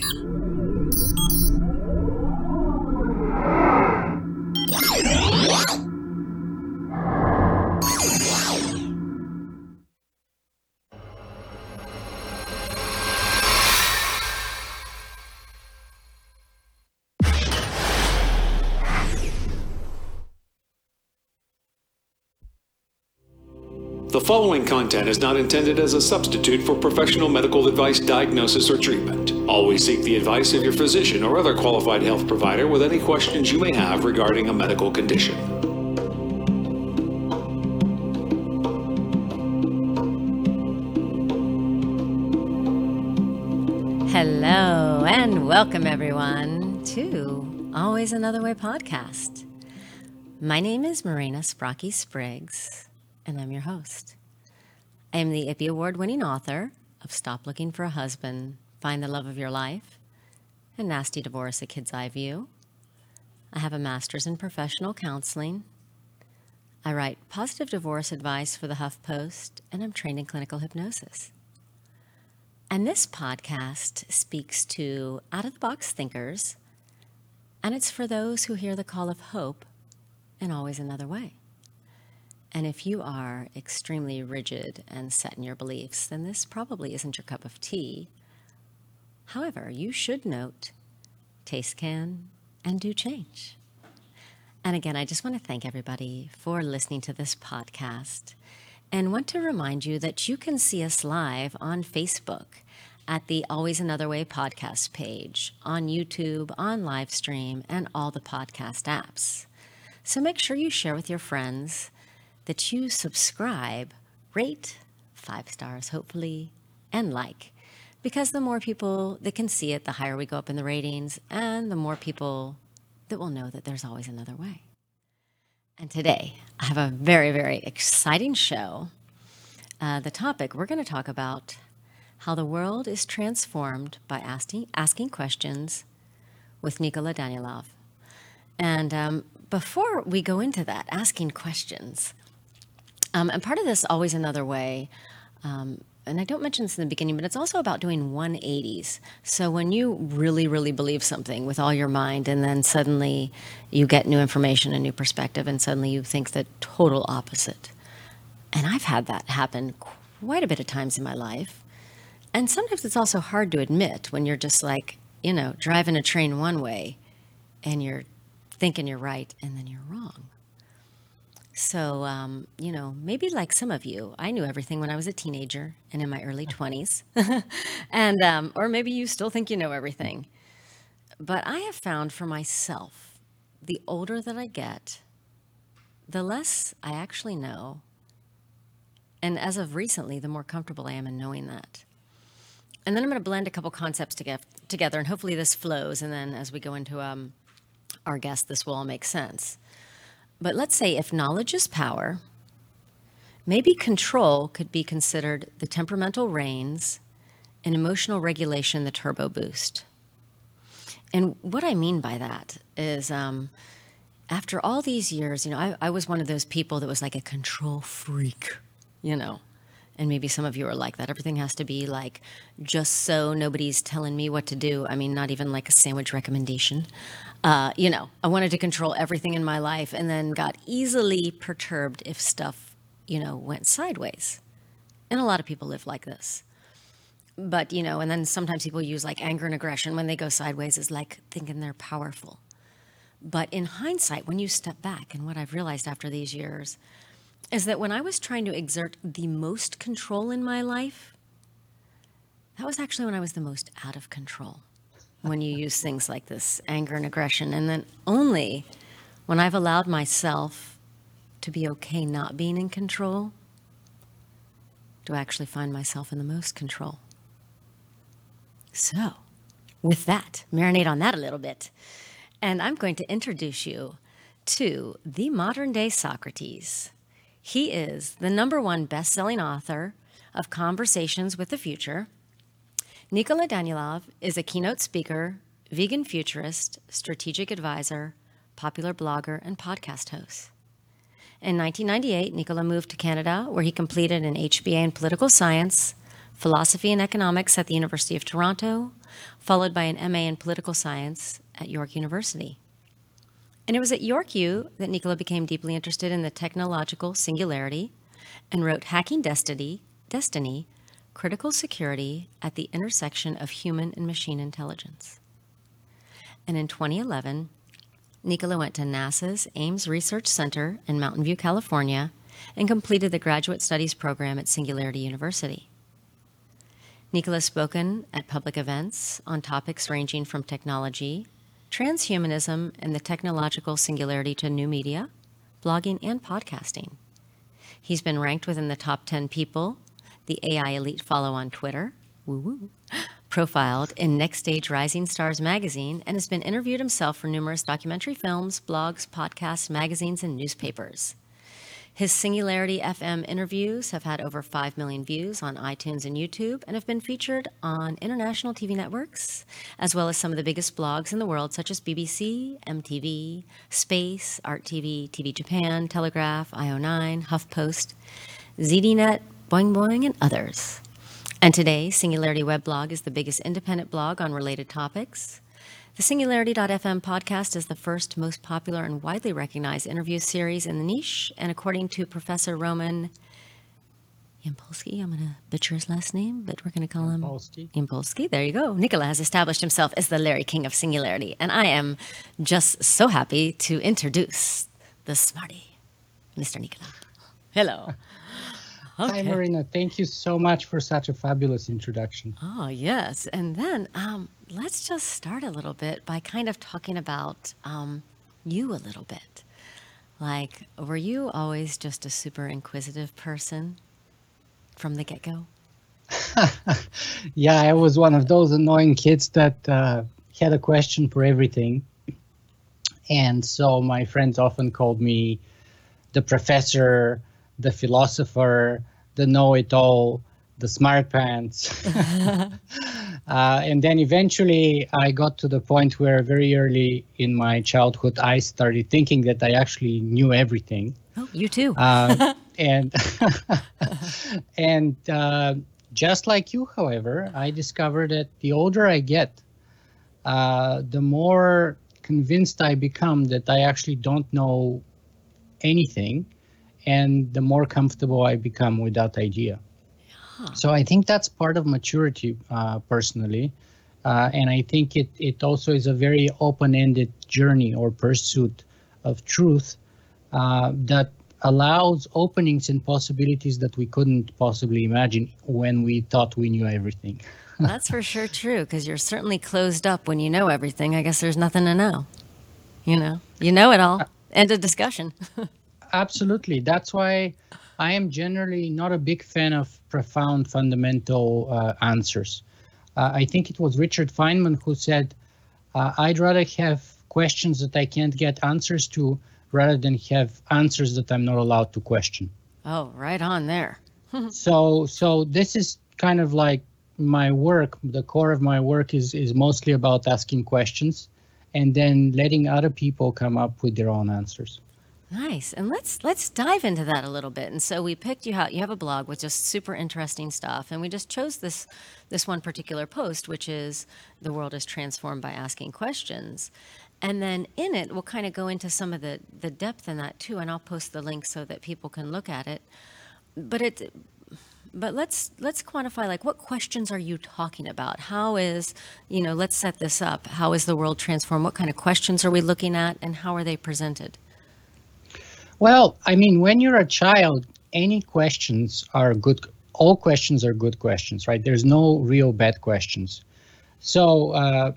The following content is not intended as a substitute for professional medical advice, diagnosis, or treatment. Always seek the advice of your physician or other qualified health provider with any questions you may have regarding a medical condition. Hello, and welcome everyone to Always Another Way podcast. My name is Marina Sbrochi Spriggs, and I'm your host. I am the IPPY Award winning author of Stop Looking for a Husband, Find the Love of Your Life, and Nasty Divorce, A Kid's Eye View. I have a master's in professional counseling. I write positive divorce advice for the HuffPost, and I'm trained in clinical hypnosis. And this podcast speaks to out of the box thinkers, and it's for those who hear the call of hope and always another way. And if you are extremely rigid and set in your beliefs, then this probably isn't your cup of tea. However, you should note taste can and do change. And again, I just want to thank everybody for listening to this podcast and want to remind you that you can see us live on Facebook at the Always Another Way podcast page, on YouTube, on Livestream, and all the podcast apps. So make sure you share with your friends that you subscribe, rate, five stars hopefully, and like. Because the more people that can see it, the higher we go up in the ratings, and the more people that will know that there's always another way. And today, I have a very, very exciting show. Uh, the topic we're going to talk about how the world is transformed by asking, asking questions with Nikola Danaylov. And um, before we go into that, asking questions, um, and part of this, always another way, um, and I don't mention this in the beginning, but it's also about doing 180s. So when you really, really believe something with all your mind, and then suddenly you get new information, a new perspective, and suddenly you think the total opposite. And I've had that happen quite a bit of times in my life. And sometimes it's also hard to admit when you're just like, you know, driving a train one way and you're thinking you're right and then you're wrong. So, um, you know, maybe like some of you, I knew everything when I was a teenager and in my early 20s. and, um, or maybe you still think you know everything. But I have found for myself, the older that I get, the less I actually know. And as of recently, the more comfortable I am in knowing that. And then I'm going to blend a couple concepts together, and hopefully this flows. And then as we go into um, our guest, this will all make sense. But let's say if knowledge is power, maybe control could be considered the temperamental reins and emotional regulation the turbo boost. And what I mean by that is, um, after all these years, you know, I, I was one of those people that was like a control freak, you know. And maybe some of you are like that. Everything has to be like just so nobody's telling me what to do. I mean, not even like a sandwich recommendation. Uh, you know, I wanted to control everything in my life and then got easily perturbed if stuff, you know, went sideways. And a lot of people live like this. But, you know, and then sometimes people use like anger and aggression when they go sideways is like thinking they're powerful. But in hindsight, when you step back, and what I've realized after these years is that when I was trying to exert the most control in my life, that was actually when I was the most out of control when you use things like this anger and aggression. And then only when I've allowed myself to be okay not being in control do I actually find myself in the most control. So, with that, marinate on that a little bit. And I'm going to introduce you to the modern day Socrates. He is the number one best selling author of Conversations with the Future Nikola Danaylov is a keynote speaker, vegan futurist, strategic advisor, popular blogger, and podcast host. In 1998, Nikola moved to Canada, where he completed an HBA in political science, philosophy, and economics at the University of Toronto, followed by an MA in political science at York University. And it was at York U that Nikola became deeply interested in the technological singularity and wrote Hacking Destiny, Destiny Critical Security at the Intersection of Human and Machine Intelligence. And in 2011, Nikola went to NASA's Ames Research Center in Mountain View, California, and completed the graduate studies program at Singularity University. Nikola has spoken at public events on topics ranging from technology, transhumanism, and the technological singularity to new media, blogging, and podcasting. He's been ranked within the top 10 people the AI Elite follow on Twitter, woo-woo, profiled in Next Stage Rising Stars magazine, and has been interviewed himself for numerous documentary films, blogs, podcasts, magazines, and newspapers. His Singularity FM interviews have had over 5 million views on iTunes and YouTube and have been featured on international TV networks, as well as some of the biggest blogs in the world, such as BBC, MTV, Space, Art TV, TV Japan, Telegraph, IO9, HuffPost, ZDNet, Boing Boing, and others. And today, Singularity Weblog is the biggest independent blog on related topics. The Singularity.fm podcast is the first, most popular, and widely recognized interview series in the niche. And according to Professor Roman Yampolskiy, I'm going to butcher his last name, but we're going to call him Yampolskiy. Yampolskiy. There you go. Nikola has established himself as the Larry King of Singularity. And I am just so happy to introduce the smarty, Mr. Nikola. Hello. Hi, Marina. Thank you so much for such a fabulous introduction. Oh, yes. And then um, let's just start a little bit by kind of talking about um, you a little bit. Like, were you always just a super inquisitive person from the get go? yeah, I was one of those annoying kids that uh, had a question for everything. And so my friends often called me the professor, the philosopher, the know-it-all, the smart pants. uh, and then eventually I got to the point where very early in my childhood I started thinking that I actually knew everything. Oh, you too. Uh, and and uh, just like you, however, I discovered that the older I get, uh, the more convinced I become that I actually don't know anything and the more comfortable I become with that idea. So I think that's part of maturity, uh, personally, uh, and I think it it also is a very open-ended journey or pursuit of truth uh, that allows openings and possibilities that we couldn't possibly imagine when we thought we knew everything. That's for sure true, because you're certainly closed up when you know everything. I guess there's nothing to know. You know, you know it all. End of discussion. absolutely. That's why I am generally not a big fan of profound fundamental uh, answers. Uh, I think it was Richard Feynman who said, uh, I'd rather have questions that I can't get answers to rather than have answers that I'm not allowed to question. Oh, right on there. so so this is kind of like my work the core of my work is is mostly about asking questions and then letting other people come up with their own answers Nice. And let's let's dive into that a little bit. And so we picked you out. You have a blog with just super interesting stuff, and we just chose this this one particular post, which is the world is transformed by asking questions. And then in it, we'll kind of go into some of the the depth in that too. And I'll post the link so that people can look at it. But it. But let's let's quantify like what questions are you talking about? How is you know let's set this up. How is the world transformed? What kind of questions are we looking at, and how are they presented? Well, I mean, when you're a child, any questions are good. All questions are good questions, right? There's no real bad questions. So uh,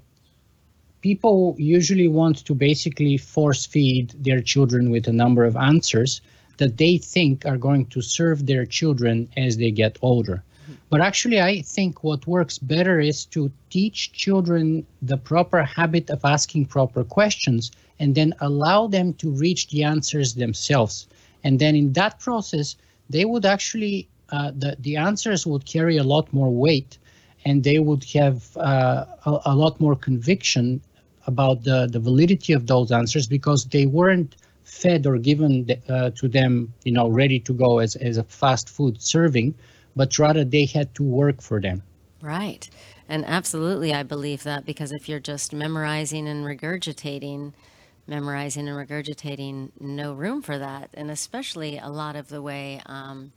people usually want to basically force feed their children with a number of answers that they think are going to serve their children as they get older. But actually, I think what works better is to teach children the proper habit of asking proper questions and then allow them to reach the answers themselves. And then in that process, they would actually, uh, the, the answers would carry a lot more weight and they would have uh, a, a lot more conviction about the, the validity of those answers because they weren't fed or given uh, to them, you know, ready to go as, as a fast food serving, but rather they had to work for them. Right. And absolutely, I believe that because if you're just memorizing and regurgitating, memorizing and regurgitating, no room for that. And especially a lot of the way um,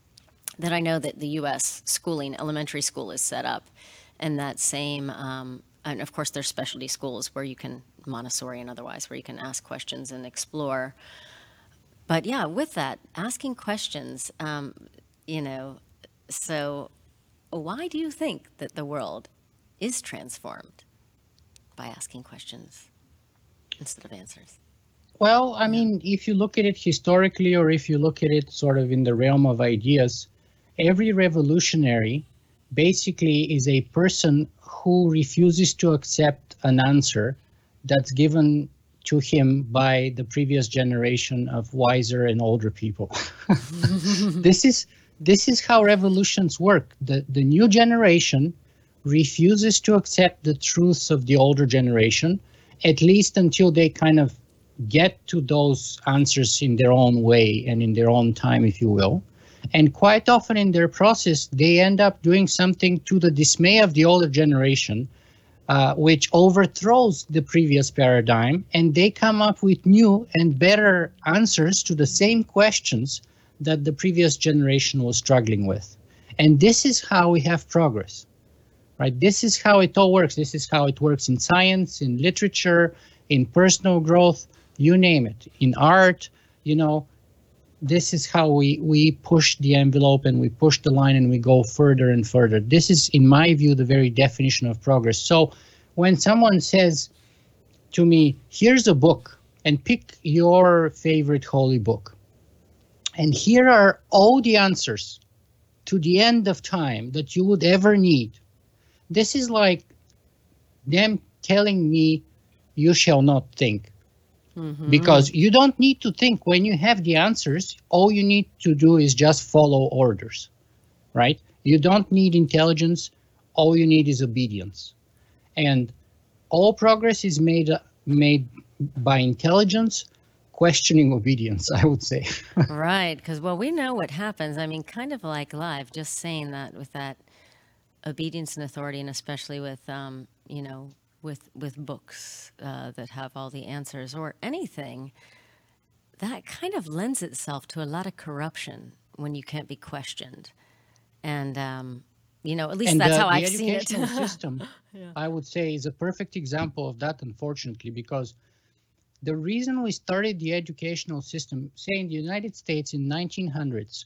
that I know that the U.S. schooling, elementary school is set up, and that same, um, and of course, there's specialty schools where you can, Montessori and otherwise, where you can ask questions and explore. But yeah, with that, asking questions, um, you know, so why do you think that the world is transformed by asking questions instead of answers? Well, I mean, if you look at it historically, or if you look at it sort of in the realm of ideas, every revolutionary basically is a person who refuses to accept an answer that's given to him by the previous generation of wiser and older people. this is this is how revolutions work. The the new generation refuses to accept the truths of the older generation, at least until they kind of get to those answers in their own way and in their own time, if you will. And quite often in their process, they end up doing something to the dismay of the older generation, uh, which overthrows the previous paradigm, and they come up with new and better answers to the same questions that the previous generation was struggling with. And this is how we have progress, right? This is how it all works. This is how it works in science, in literature, in personal growth, you name it, in art, you know, this is how we we push the envelope and we push the line and we go further and further this is in my view the very definition of progress so when someone says to me here's a book and pick your favorite holy book and here are all the answers to the end of time that you would ever need this is like them telling me you shall not think Mm-hmm. Because you don't need to think when you have the answers, all you need to do is just follow orders, right? You don't need intelligence, all you need is obedience. And all progress is made made by intelligence questioning obedience, I would say. right, because well, we know what happens. I mean, kind of like live, just saying that with that obedience and authority, and especially with um, you know with with books uh, that have all the answers or anything that kind of lends itself to a lot of corruption when you can't be questioned. And um, you know at least and, that's uh, how i've seen it. the system yeah. i would say is a perfect example of that unfortunately because the reason we started the educational system say in the united states in 1900s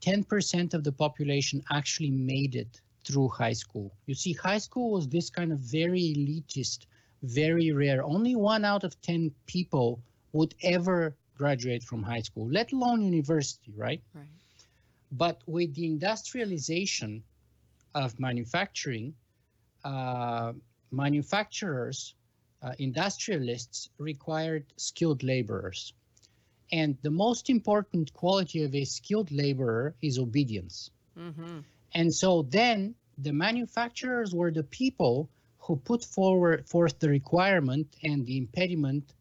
10% of the population actually made it through high school. You see, high school was this kind of very elitist, very rare. Only one out of 10 people would ever graduate from high school, let alone university, right? Right. But with the industrialization of manufacturing, uh, manufacturers, uh, industrialists required skilled laborers. And the most important quality of a skilled laborer is obedience. Mm-hmm. And so then the manufacturers were the people who put forward forth the requirement and the impediment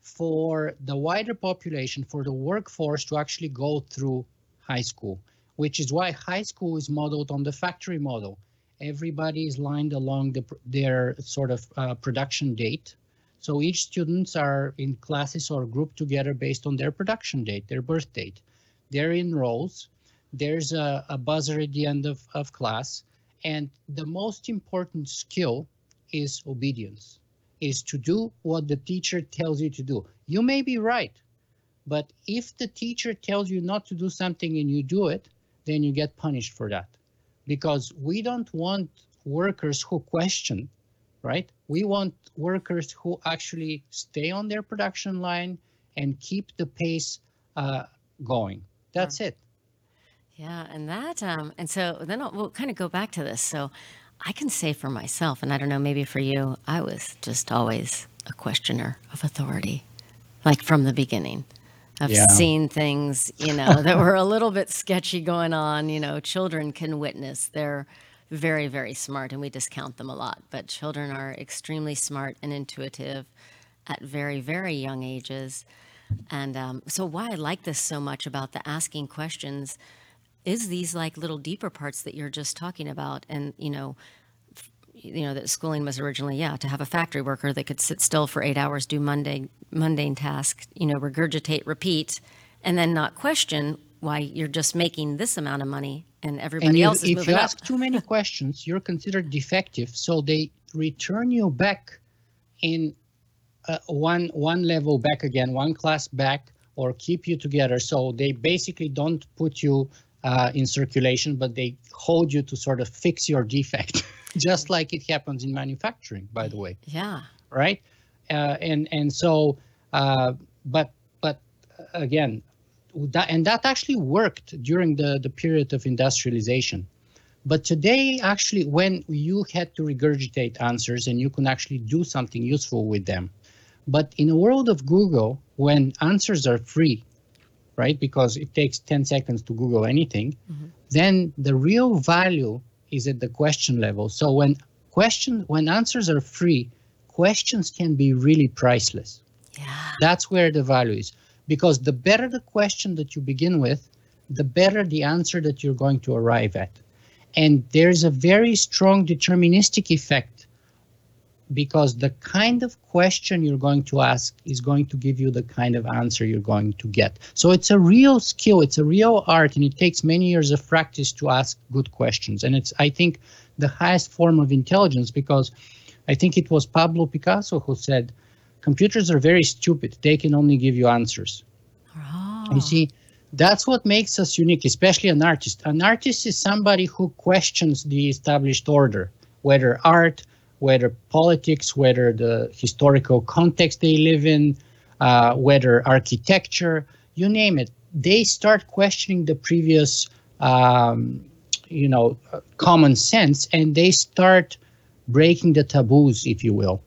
for the wider population, for the workforce to actually go through high school, which is why high school is modeled on the factory model. Everybody is lined along the, their sort of uh, production date. So each students are in classes or grouped together based on their production date, their birth date. They're in rows there's a, a buzzer at the end of, of class. And the most important skill is obedience, is to do what the teacher tells you to do. You may be right, but if the teacher tells you not to do something and you do it, then you get punished for that. Because we don't want workers who question, right? We want workers who actually stay on their production line and keep the pace uh, going. That's it. Yeah, and that, um, and so then I'll, we'll kind of go back to this. So I can say for myself, and I don't know, maybe for you, I was just always a questioner of authority, like from the beginning. I've yeah. seen things, you know, that were a little bit sketchy going on. You know, children can witness. They're very, very smart, and we discount them a lot. But children are extremely smart and intuitive at very, very young ages. And um, so, why I like this so much about the asking questions is these like little deeper parts that you're just talking about and you know you know that schooling was originally yeah to have a factory worker that could sit still for eight hours do mundane mundane tasks you know regurgitate repeat and then not question why you're just making this amount of money and everybody and else is if moving you up. ask too many questions you're considered defective so they return you back in uh, one one level back again one class back or keep you together so they basically don't put you uh, in circulation but they hold you to sort of fix your defect just like it happens in manufacturing by the way. Yeah. Right? Uh, and and so uh, but but uh, again that, and that actually worked during the the period of industrialization. But today actually when you had to regurgitate answers and you can actually do something useful with them. But in a world of google when answers are free right? Because it takes 10 seconds to google anything. Mm-hmm. then the real value is at the question level. So when question when answers are free questions can be really priceless. Yeah. That's where the value is. Because the better the question that you begin with the better the answer that you're going to arrive at. And there's a very strong deterministic effect because the kind of question you're going to ask is going to give you the kind of answer you're going to get. So it's a real skill, it's a real art, and it takes many years of practice to ask good questions. And it's, I think, the highest form of intelligence because I think it was Pablo Picasso who said, computers are very stupid, they can only give you answers. oh. You see, that's what makes us unique, especially an artist. An artist is somebody who questions the established order, whether art, whether politics, whether the historical context they live in, uh, whether architecture, you name it. They start questioning the previous, um, you know, common sense, and they start breaking the taboos, if you will.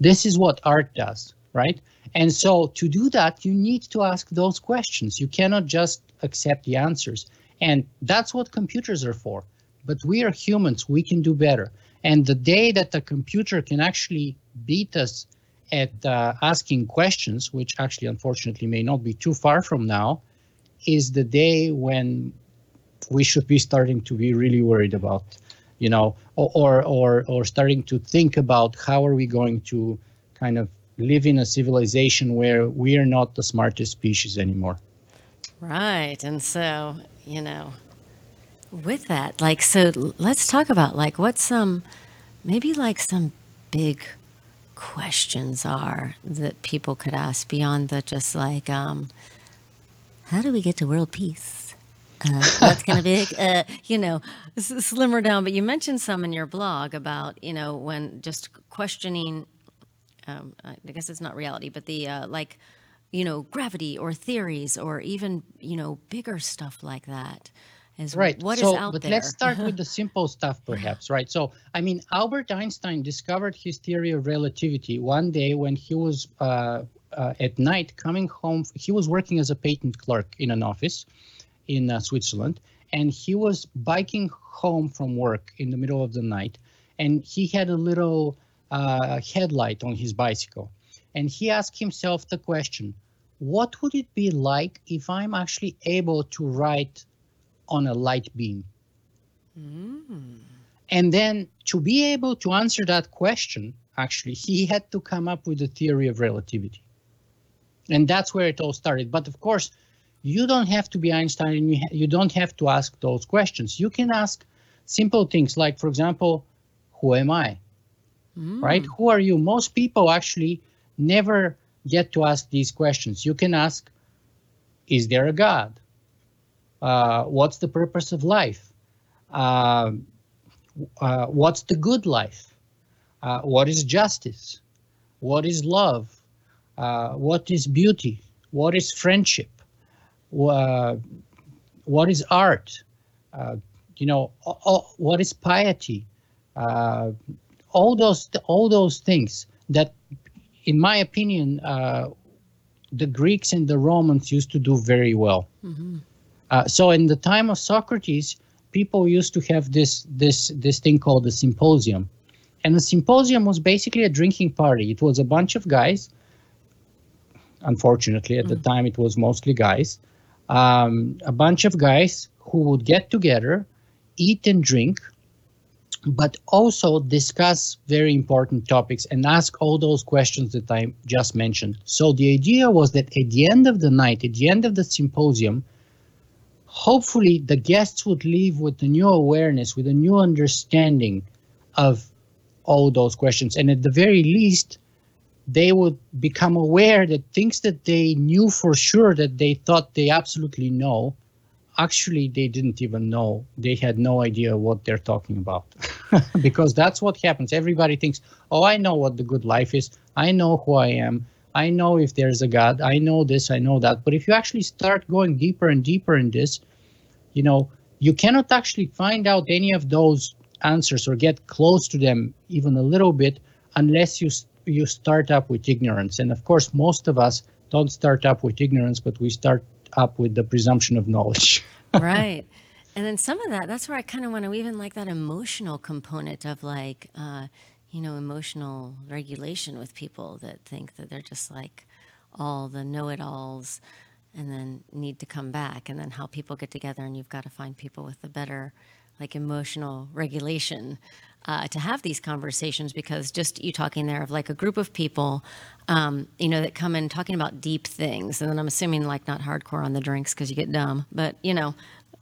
This is what art does, right? And so to do that, you need to ask those questions. You cannot just accept the answers. And that's what computers are for. But we are humans, we can do better. And the day that the computer can actually beat us at uh, asking questions, which actually unfortunately may not be too far from now, is the day when we should be starting to be really worried about, you know, or or or, starting to think about how are we going to kind of live in a civilization where we are not the smartest species anymore. Right. And so, you know, with that, like, so let's talk about like what some, maybe like some big questions are that people could ask beyond the just like, um, how do we get to world peace? Uh, that's kind of big, uh, you know, slimmer down. But you mentioned some in your blog about, you know, when just questioning um, I guess it's not reality, but the uh, like, you know, gravity or theories or even you know bigger stuff like that. Is Right. What is so, out but there? let's start with the simple stuff, perhaps. Right. So, I mean, Albert Einstein discovered his theory of relativity one day when he was uh, uh, at night coming home. He was working as a patent clerk in an office in uh, Switzerland, and he was biking home from work in the middle of the night, and he had a little uh, headlight on his bicycle, and he asked himself the question, "What would it be like if I'm actually able to write?" On a light beam. Hmm. And then to be able to answer that question, actually, he had to come up with a theory of relativity. And that's where it all started. But of course, you don't have to be Einstein and you, ha- you don't have to ask those questions. You can ask simple things like, for example, who am I? Hmm. Right? Who are you? Most people actually never get to ask these questions. You can ask, is there a God? Uh, what's the purpose of life? Uh, uh, what's the good life? Uh, what is justice? What is love? Uh, what is beauty? What is friendship? What is art? Uh, you know, what is piety? All those, all those things that, in my opinion, the Greeks and the Romans used to do very well. Uh, so in the time of Socrates, people used to have this this this thing called the symposium, and the symposium was basically a drinking party. It was a bunch of guys. Unfortunately, at the time, it was mostly guys. Um, a bunch of guys who would get together, eat and drink, but also discuss very important topics and ask all those questions that I just mentioned. So the idea was that at the end of the night, at the end of the symposium, hopefully the guests would leave with a new awareness, with a new understanding of all those questions. And at the very least, they would become aware that things that they knew for sure that they thought they absolutely know actually they didn't even know. They had no idea what they're talking about. Because that's what happens. Everybody thinks oh i know what the good life is. I know who i am i know if there's a god i know this i know that but if you actually start going deeper and deeper in this you know you cannot actually find out any of those answers or get close to them even a little bit unless you you start up with ignorance and of course most of us don't start up with ignorance but we start up with the presumption of knowledge. right. And then some of that, that's where I kind of want to even like that emotional component of like, uh, you know, emotional regulation with people that think that they're just like all the know it alls and then need to come back. And then how people get together and you've got to find people with the better like emotional regulation uh, to have these conversations because just you talking there of like a group of people, um, you know, that come in talking about deep things, and then I'm assuming like not hardcore on the drinks because you get dumb, but you know,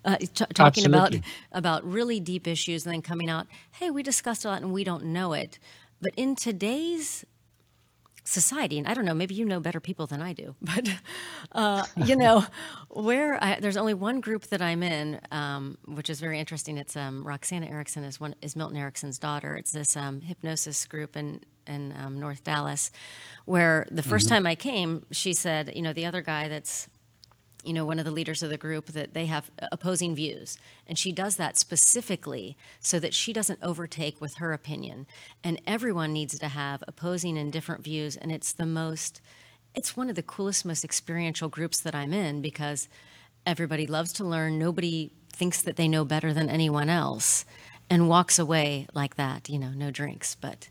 uh, t- talking Absolutely. about about really deep issues, and then coming out, hey, we discussed a lot and we don't know it. But in today's society, and I don't know, maybe you know better people than I do, but uh, you know, where I, there's only one group that I'm in, um, which is very interesting. It's um, Roxanna Erickson is one is Milton Erickson's daughter. It's this um, hypnosis group in in um, North Dallas, where the 1st mm-hmm. time I came, she said, you know, the other guy that's you know, one of the leaders of the group that they have opposing views. And she does that specifically so that she doesn't overtake with her opinion. And everyone needs to have opposing and different views. And it's the most, it's one of the coolest, most experiential groups that I'm in because everybody loves to learn. Nobody thinks that they know better than anyone else and walks away like that, you know, no drinks. But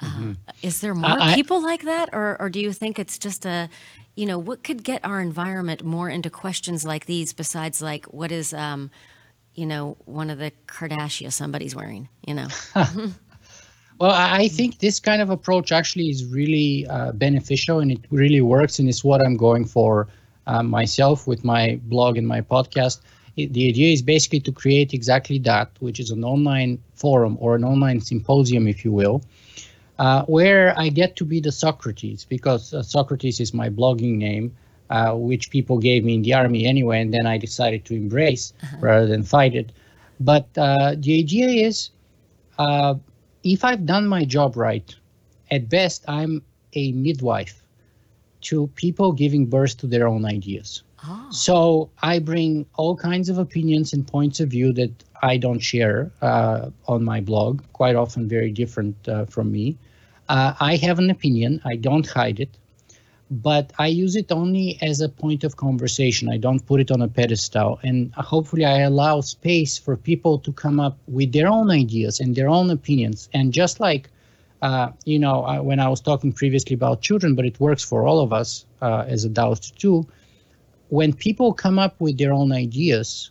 uh, mm-hmm. is there more I, people like that? Or, or do you think it's just a, you know, what could get our environment more into questions like these besides like what is, um, you know, one of the Kardashian somebody's wearing, you know? well, I think this kind of approach actually is really uh, beneficial and it really works, and it's what I'm going for uh, myself with my blog and my podcast. The idea is basically to create exactly that, which is an online forum or an online symposium, if you will, uh, where I get to be the Socrates because uh, Socrates is my blogging name, uh, which people gave me in the army anyway, and then I decided to embrace uh-huh. rather than fight it. But uh, the idea is uh, if I've done my job right, at best, I'm a midwife to people giving birth to their own ideas. Oh. So I bring all kinds of opinions and points of view that I don't share uh, on my blog, quite often very different uh, from me. Uh, I have an opinion, I don't hide it, but I use it only as a point of conversation. I don't put it on a pedestal. And hopefully, I allow space for people to come up with their own ideas and their own opinions. And just like uh, you know, uh, when I was talking previously about children, but it works for all of us uh, as adults too. When people come up with their own ideas,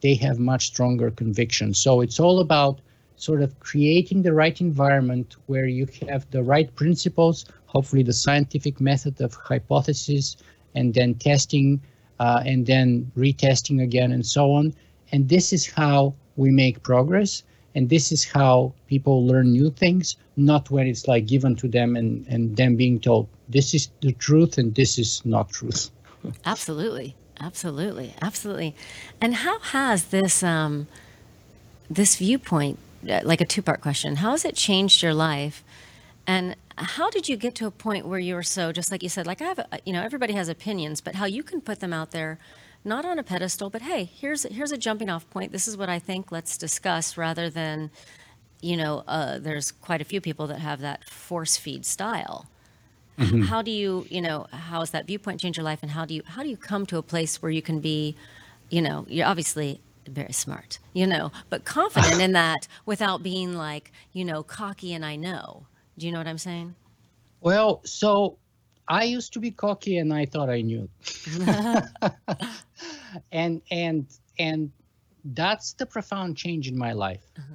they have much stronger convictions. So it's all about sort of creating the right environment where you have the right principles, hopefully the scientific method of hypothesis, and then testing, uh, and then retesting again, and so on. And this is how we make progress. And this is how people learn new things, not when it's like given to them and, and them being told, this is the truth and this is not truth. absolutely. Absolutely. Absolutely. And how has this, um, this viewpoint like a two part question. How has it changed your life? And how did you get to a point where you were so, just like you said, like I have, you know, everybody has opinions, but how you can put them out there, not on a pedestal, but hey, here's here's a jumping off point. This is what I think. Let's discuss, rather than, you know, uh, there's quite a few people that have that force feed style. Mm-hmm. How do you, you know, how has that viewpoint changed your life, and how do you how do you come to a place where you can be, you know, you're obviously very smart, you know, but confident in that without being like, you know, cocky and I know. Do you know what I'm saying? Well, so I used to be cocky and I thought I knew. and and and that's the profound change in my life. Uh-huh.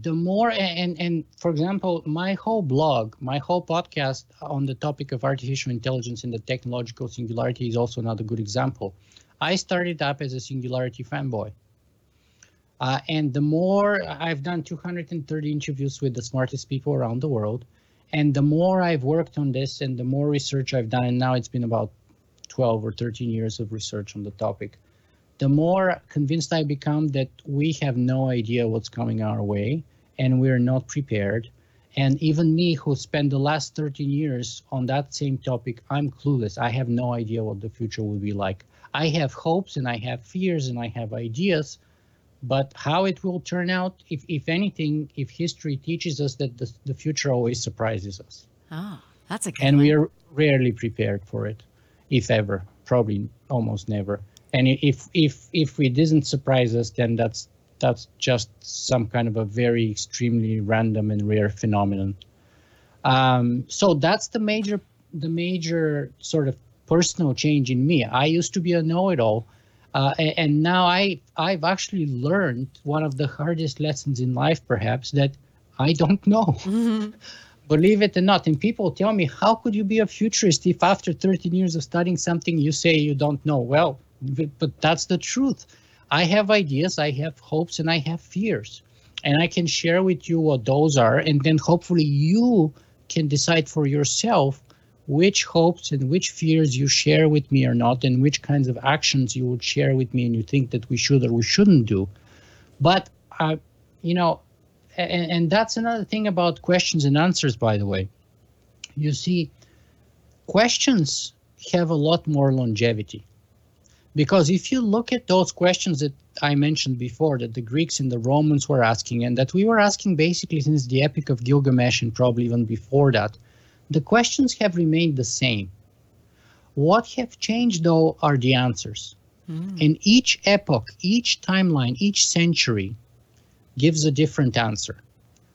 The more and and for example, my whole blog, my whole podcast on the topic of artificial intelligence and the technological singularity is also another good example. I started up as a singularity fanboy. Uh, and the more I've done 230 interviews with the smartest people around the world, and the more I've worked on this and the more research I've done, and now it's been about 12 or 13 years of research on the topic, the more convinced I become that we have no idea what's coming our way and we're not prepared. And even me, who spent the last 13 years on that same topic, I'm clueless. I have no idea what the future will be like. I have hopes and I have fears and I have ideas, but how it will turn out, if, if anything, if history teaches us that the, the future always surprises us. Oh, that's a good And one. we are rarely prepared for it, if ever, probably almost never. And if if if it doesn't surprise us, then that's that's just some kind of a very extremely random and rare phenomenon. Um, so that's the major the major sort of personal change in me. I used to be a know-it-all, uh, and, and now I I've actually learned one of the hardest lessons in life, perhaps, that I don't know. Mm-hmm. Believe it or not, and people tell me, how could you be a futurist if after 13 years of studying something you say you don't know? Well, but that's the truth. I have ideas, I have hopes, and I have fears. And I can share with you what those are, and then hopefully you can decide for yourself which hopes and which fears you share with me or not, and which kinds of actions you would share with me and you think that we should or we shouldn't do. But, uh, you know, and, and that's another thing about questions and answers, by the way. You see, questions have a lot more longevity. Because if you look at those questions that I mentioned before, that the Greeks and the Romans were asking, and that we were asking basically since the Epic of Gilgamesh and probably even before that, the questions have remained the same. What have changed, though, are the answers. Mm. In each epoch, each timeline, each century gives a different answer.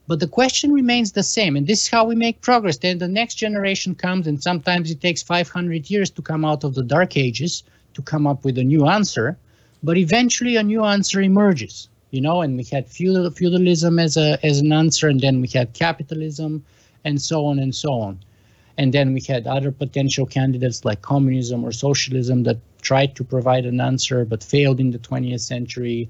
But the question remains the same, and this is how we make progress. Then the next generation comes, and sometimes it takes 500 years to come out of the dark ages to come up with a new answer, but eventually a new answer emerges. You know, and we had feudal, feudalism as a as an answer, and then we had capitalism, and so on and so on. And then we had other potential candidates like communism or socialism that tried to provide an answer but failed in the 20th century.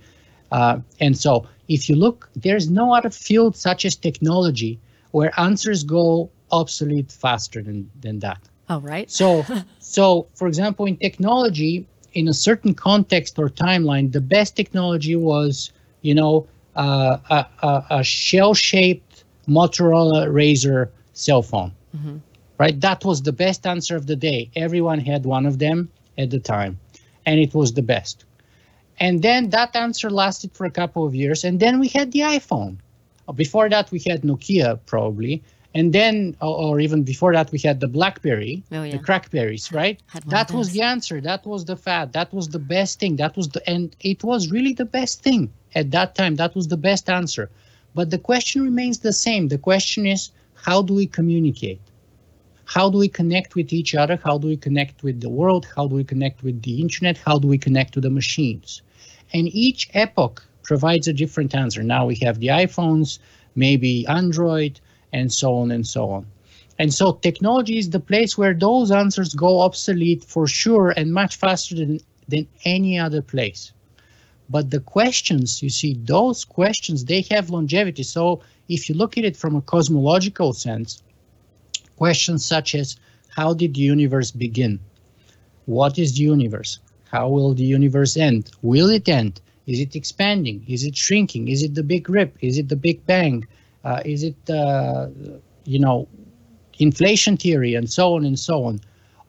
Uh, and so, if you look, there's no other field such as technology where answers go obsolete faster than, than that. All right. So, so for example, in technology, in a certain context or timeline, the best technology was, you know, uh, a, a, a shell-shaped Motorola Razr cell phone. Mm-hmm. Right. That was the best answer of the day. Everyone had one of them at the time, and it was the best. And then that answer lasted for a couple of years, and then we had the iPhone. Before that, we had Nokia probably, and then or, even before that we had the blackberry oh, yeah. the crackberries right that was the answer that was the fad that was the best thing that was the and it was really the best thing at that time that was the best answer but the question remains the same. The question is how do we communicate? How do we connect with each other? How do we connect with the world? How do we connect with the internet? How do we connect to the machines? And each epoch provides a different answer. Now we have the iphones maybe android and so on and so on. And so technology is the place where those answers go obsolete for sure and much faster than, than any other place. But the questions, you see, those questions, they have longevity. So if you look at it from a cosmological sense, questions such as how did the universe begin? What is the universe? How will the universe end? Will it end? Is it expanding? Is it shrinking? Is it the big rip? Is it the big bang? Uh, is it, uh, you know, inflation theory and so on and so on?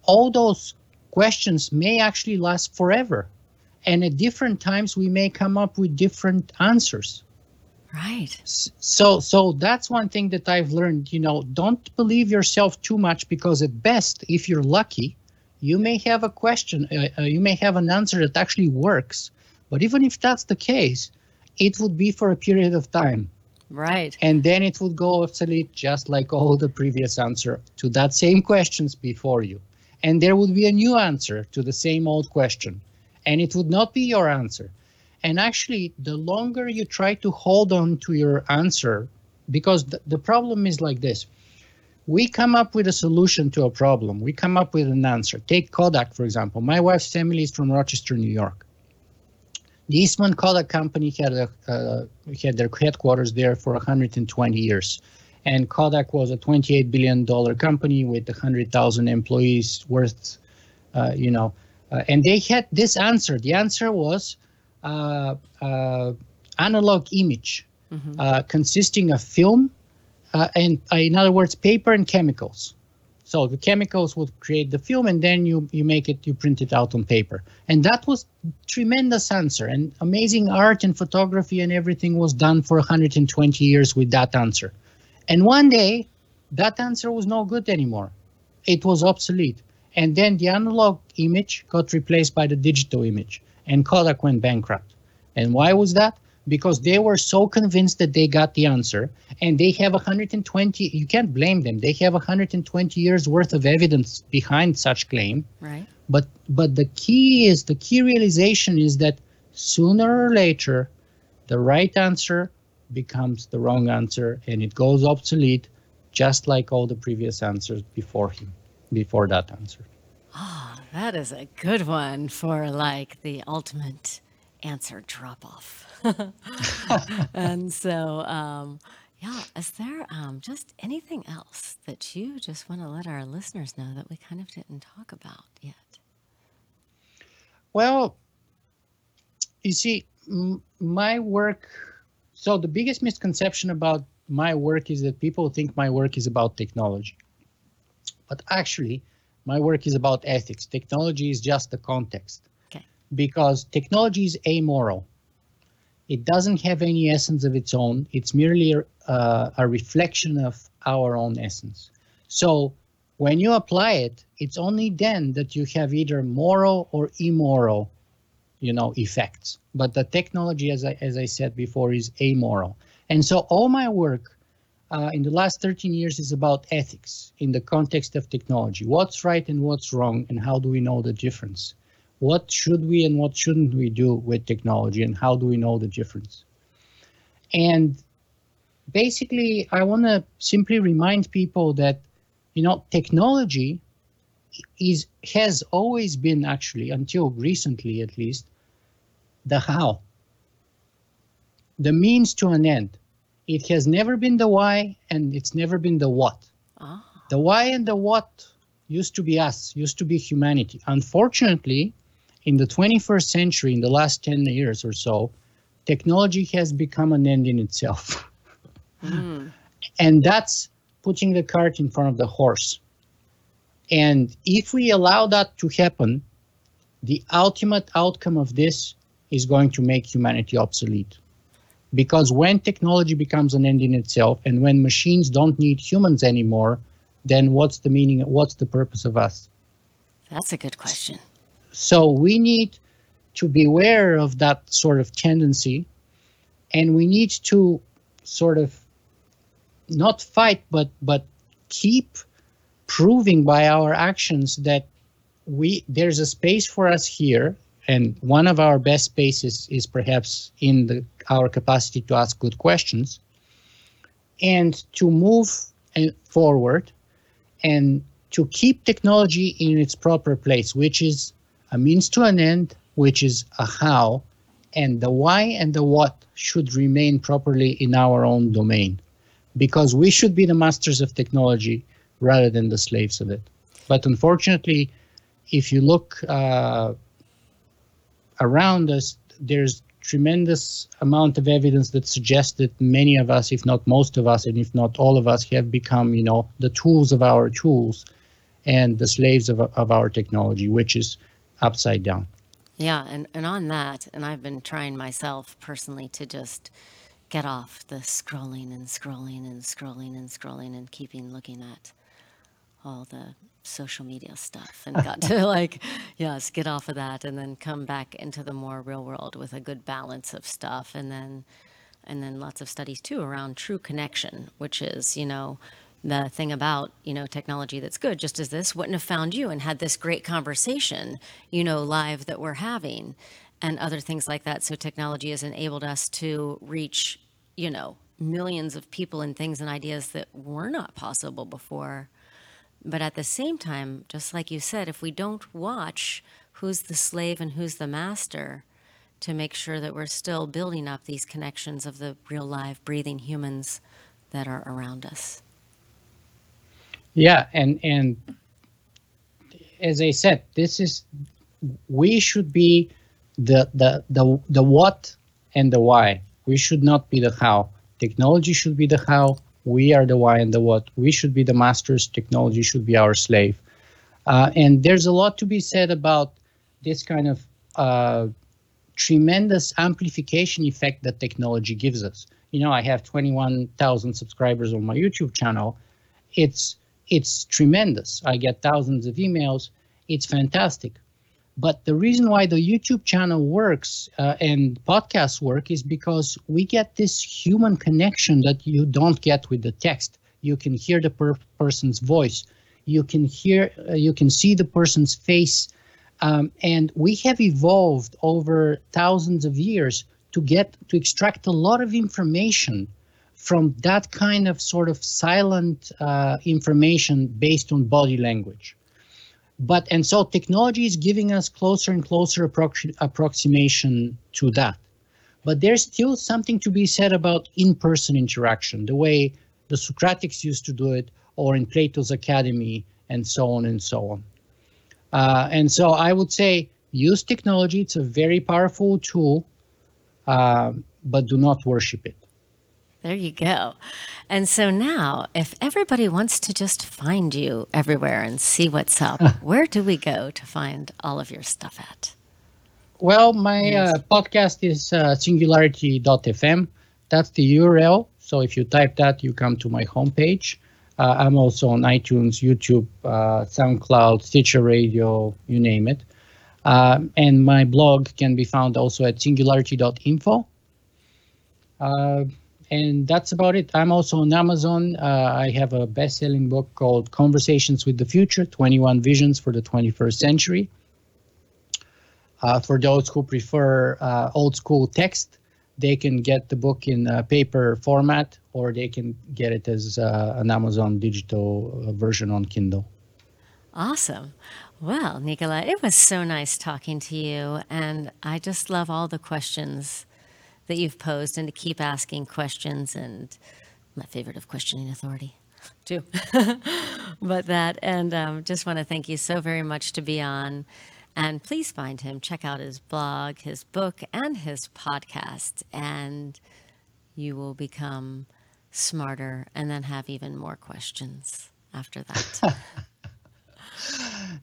All those questions may actually last forever. And at different times, we may come up with different answers. Right. So, so that's one thing that I've learned. You know, don't believe yourself too much because at best, if you're lucky, you may have a question, uh, uh, you may have an answer that actually works. But even if that's the case, it would be for a period of time. Right. And then it would go obsolete just like all the previous answer to that same questions before you. And there would be a new answer to the same old question. And it would not be your answer. And actually, the longer you try to hold on to your answer, because the, the problem is like this we come up with a solution to a problem, we come up with an answer. Take Kodak, for example. My wife's family is from Rochester, New York. The Eastman Kodak Company had, a, uh, had their headquarters there for 120 years. And Kodak was a 28 billion dollar company with 100,000 employees worth, uh, you know, and they had this answer. The answer was uh, uh, analog image mm-hmm. consisting of film and, in other words, paper and chemicals. So the chemicals would create the film, and then you you make it, you print it out on paper. And that was tremendous answer, and amazing art and photography and everything was done for 120 years with that answer. And one day, that answer was no good anymore. It was obsolete. And then the analog image got replaced by the digital image, and Kodak went bankrupt. And why was that? Because they were so convinced that they got the answer, and they have 120. You can't blame them. They have 120 years worth of evidence behind such claim. Right. But but the key is the key realization is that sooner or later, the right answer becomes the wrong answer, and it goes obsolete, just like all the previous answers before him before that answer. Ah, oh, that is a good one for like the ultimate answer drop off. and so, um, yeah, is there um, just anything else that you just want to let our listeners know that we kind of didn't talk about yet? Well, you see, m- my work. So, the biggest misconception about my work is that people think my work is about technology. But actually, my work is about ethics. Technology is just the context. Okay. Because technology is amoral. It doesn't have any essence of its own. It's merely a, uh, a reflection of our own essence. So when you apply it, it's only then that you have either moral or immoral, you know, effects. But the technology, as I, as I said before, is amoral. And so all my work uh, in the last 13 years is about ethics in the context of technology. What's right and what's wrong, and how do we know the difference? What should we and what shouldn't we do with technology, and how do we know the difference? And basically, I want to simply remind people that, you know, technology is has always been actually until recently at least the how the means to an end it has never been the why and it's never been the what. Ah. The why and the what used to be us, used to be humanity. Unfortunately, in the 21st century, in the last 10 years or so, technology has become an end in itself. Mm. And that's putting the cart in front of the horse. And if we allow that to happen, the ultimate outcome of this is going to make humanity obsolete. Because when technology becomes an end in itself and when machines don't need humans anymore, then what's the meaning, what's the purpose of us? That's a good question. So we need to beware of that sort of tendency and we need to sort of not fight but but keep proving by our actions that we there's a space for us here and one of our best spaces is perhaps in the, our capacity to ask good questions and to move forward and to keep technology in its proper place, which is a means to an end, which is a how, and the why and the what should remain properly in our own domain because we should be the masters of technology rather than the slaves of it. But unfortunately, if you look uh, around us, there's tremendous amount of evidence that suggests that many of us, if not most of us, and if not all of us, have become, you know, the tools of our tools and the slaves of, of our technology, which is upside down. Yeah, and, and on that, and I've been trying myself personally to just get off the scrolling and scrolling and scrolling and scrolling and keeping looking at all the social media stuff and got to like yes get off of that and then come back into the more real world with a good balance of stuff and then and then lots of studies too around true connection which is you know the thing about you know technology that's good just as this wouldn't have found you and had this great conversation you know live that we're having and other things like that. So technology has enabled us to reach you know millions of people and things and ideas that were not possible before but at the same time just like you said if we don't watch who's the slave and who's the master to make sure that we're still building up these connections of the real live breathing humans that are around us yeah, and and as I said, this is we should be the the the the what and the why. We should not be the how. Technology should be the how. We are the why and the what. We should be the masters. Technology should be our slave. Uh, and there's a lot to be said about this kind of uh, tremendous amplification effect that technology gives us. You know, I have 21,000 subscribers on my YouTube channel. It's it's tremendous. I get thousands of emails. It's fantastic. But the reason why the YouTube channel works uh, and podcasts work is because we get this human connection that you don't get with the text. You can hear the per- person's voice. You can hear, uh, you can see the person's face, um, and we have evolved over thousands of years to get to extract a lot of information from that kind of sort of silent uh, information based on body language. But and so technology is giving us closer and closer approx- approximation to that. But there's still something to be said about in-person interaction, the way the Socratics used to do it, or in Plato's Academy, and so on and so on. Uh, and so I would say use technology; it's a very powerful tool, uh, but do not worship it. There you go. And so now, if everybody wants to just find you everywhere and see what's up, where do we go to find all of your stuff at? Well, my yes. uh, podcast is uh, singularity.fm. That's the URL. So if you type that, you come to my homepage. Uh, I'm also on iTunes, YouTube, uh, SoundCloud, Stitcher Radio, you name it. Uh, and my blog can be found also at singularity.info. Uh, and that's about it. I'm also on Amazon. Uh, I have a best-selling book called Conversations with the Future: 21 Visions for the 21st Century. Uh, for those who prefer uh, old school text, they can get the book in paper format, or they can get it as uh, an Amazon digital uh, version on Kindle. Awesome. Well, Nikola, it was so nice talking to you, and I just love all the questions that you've posed and to keep asking questions. And my favorite of questioning authority, too. but that, and um, just want to thank you so very much to be on. And please find him, check out his blog, his book, and his podcast, and you will become smarter and then have even more questions after that.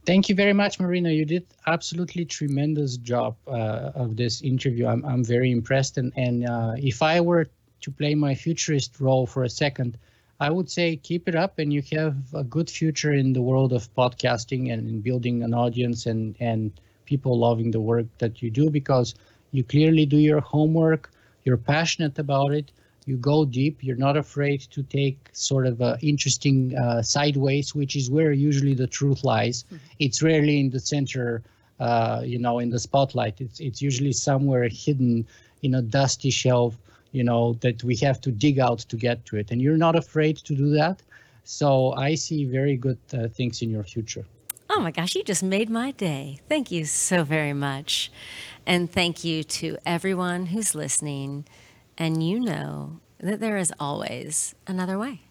Thank you very much, Marina. You did absolutely tremendous job uh, of this interview. I'm, I'm very impressed. And, and uh, if I were to play my futurist role for a second, I would say keep it up and you have a good future in the world of podcasting and in building an audience and, and people loving the work that you do because you clearly do your homework, you're passionate about it, you go deep you're not afraid to take sort of uh, interesting uh, sideways which is where usually the truth lies mm-hmm. it's rarely in the center uh, you know in the spotlight it's it's usually somewhere hidden in a dusty shelf you know that we have to dig out to get to it and you're not afraid to do that so i see very good uh, things in your future Oh my gosh, you just made my day. Thank you so very much. And thank you to everyone who's listening and you know that there is always another way.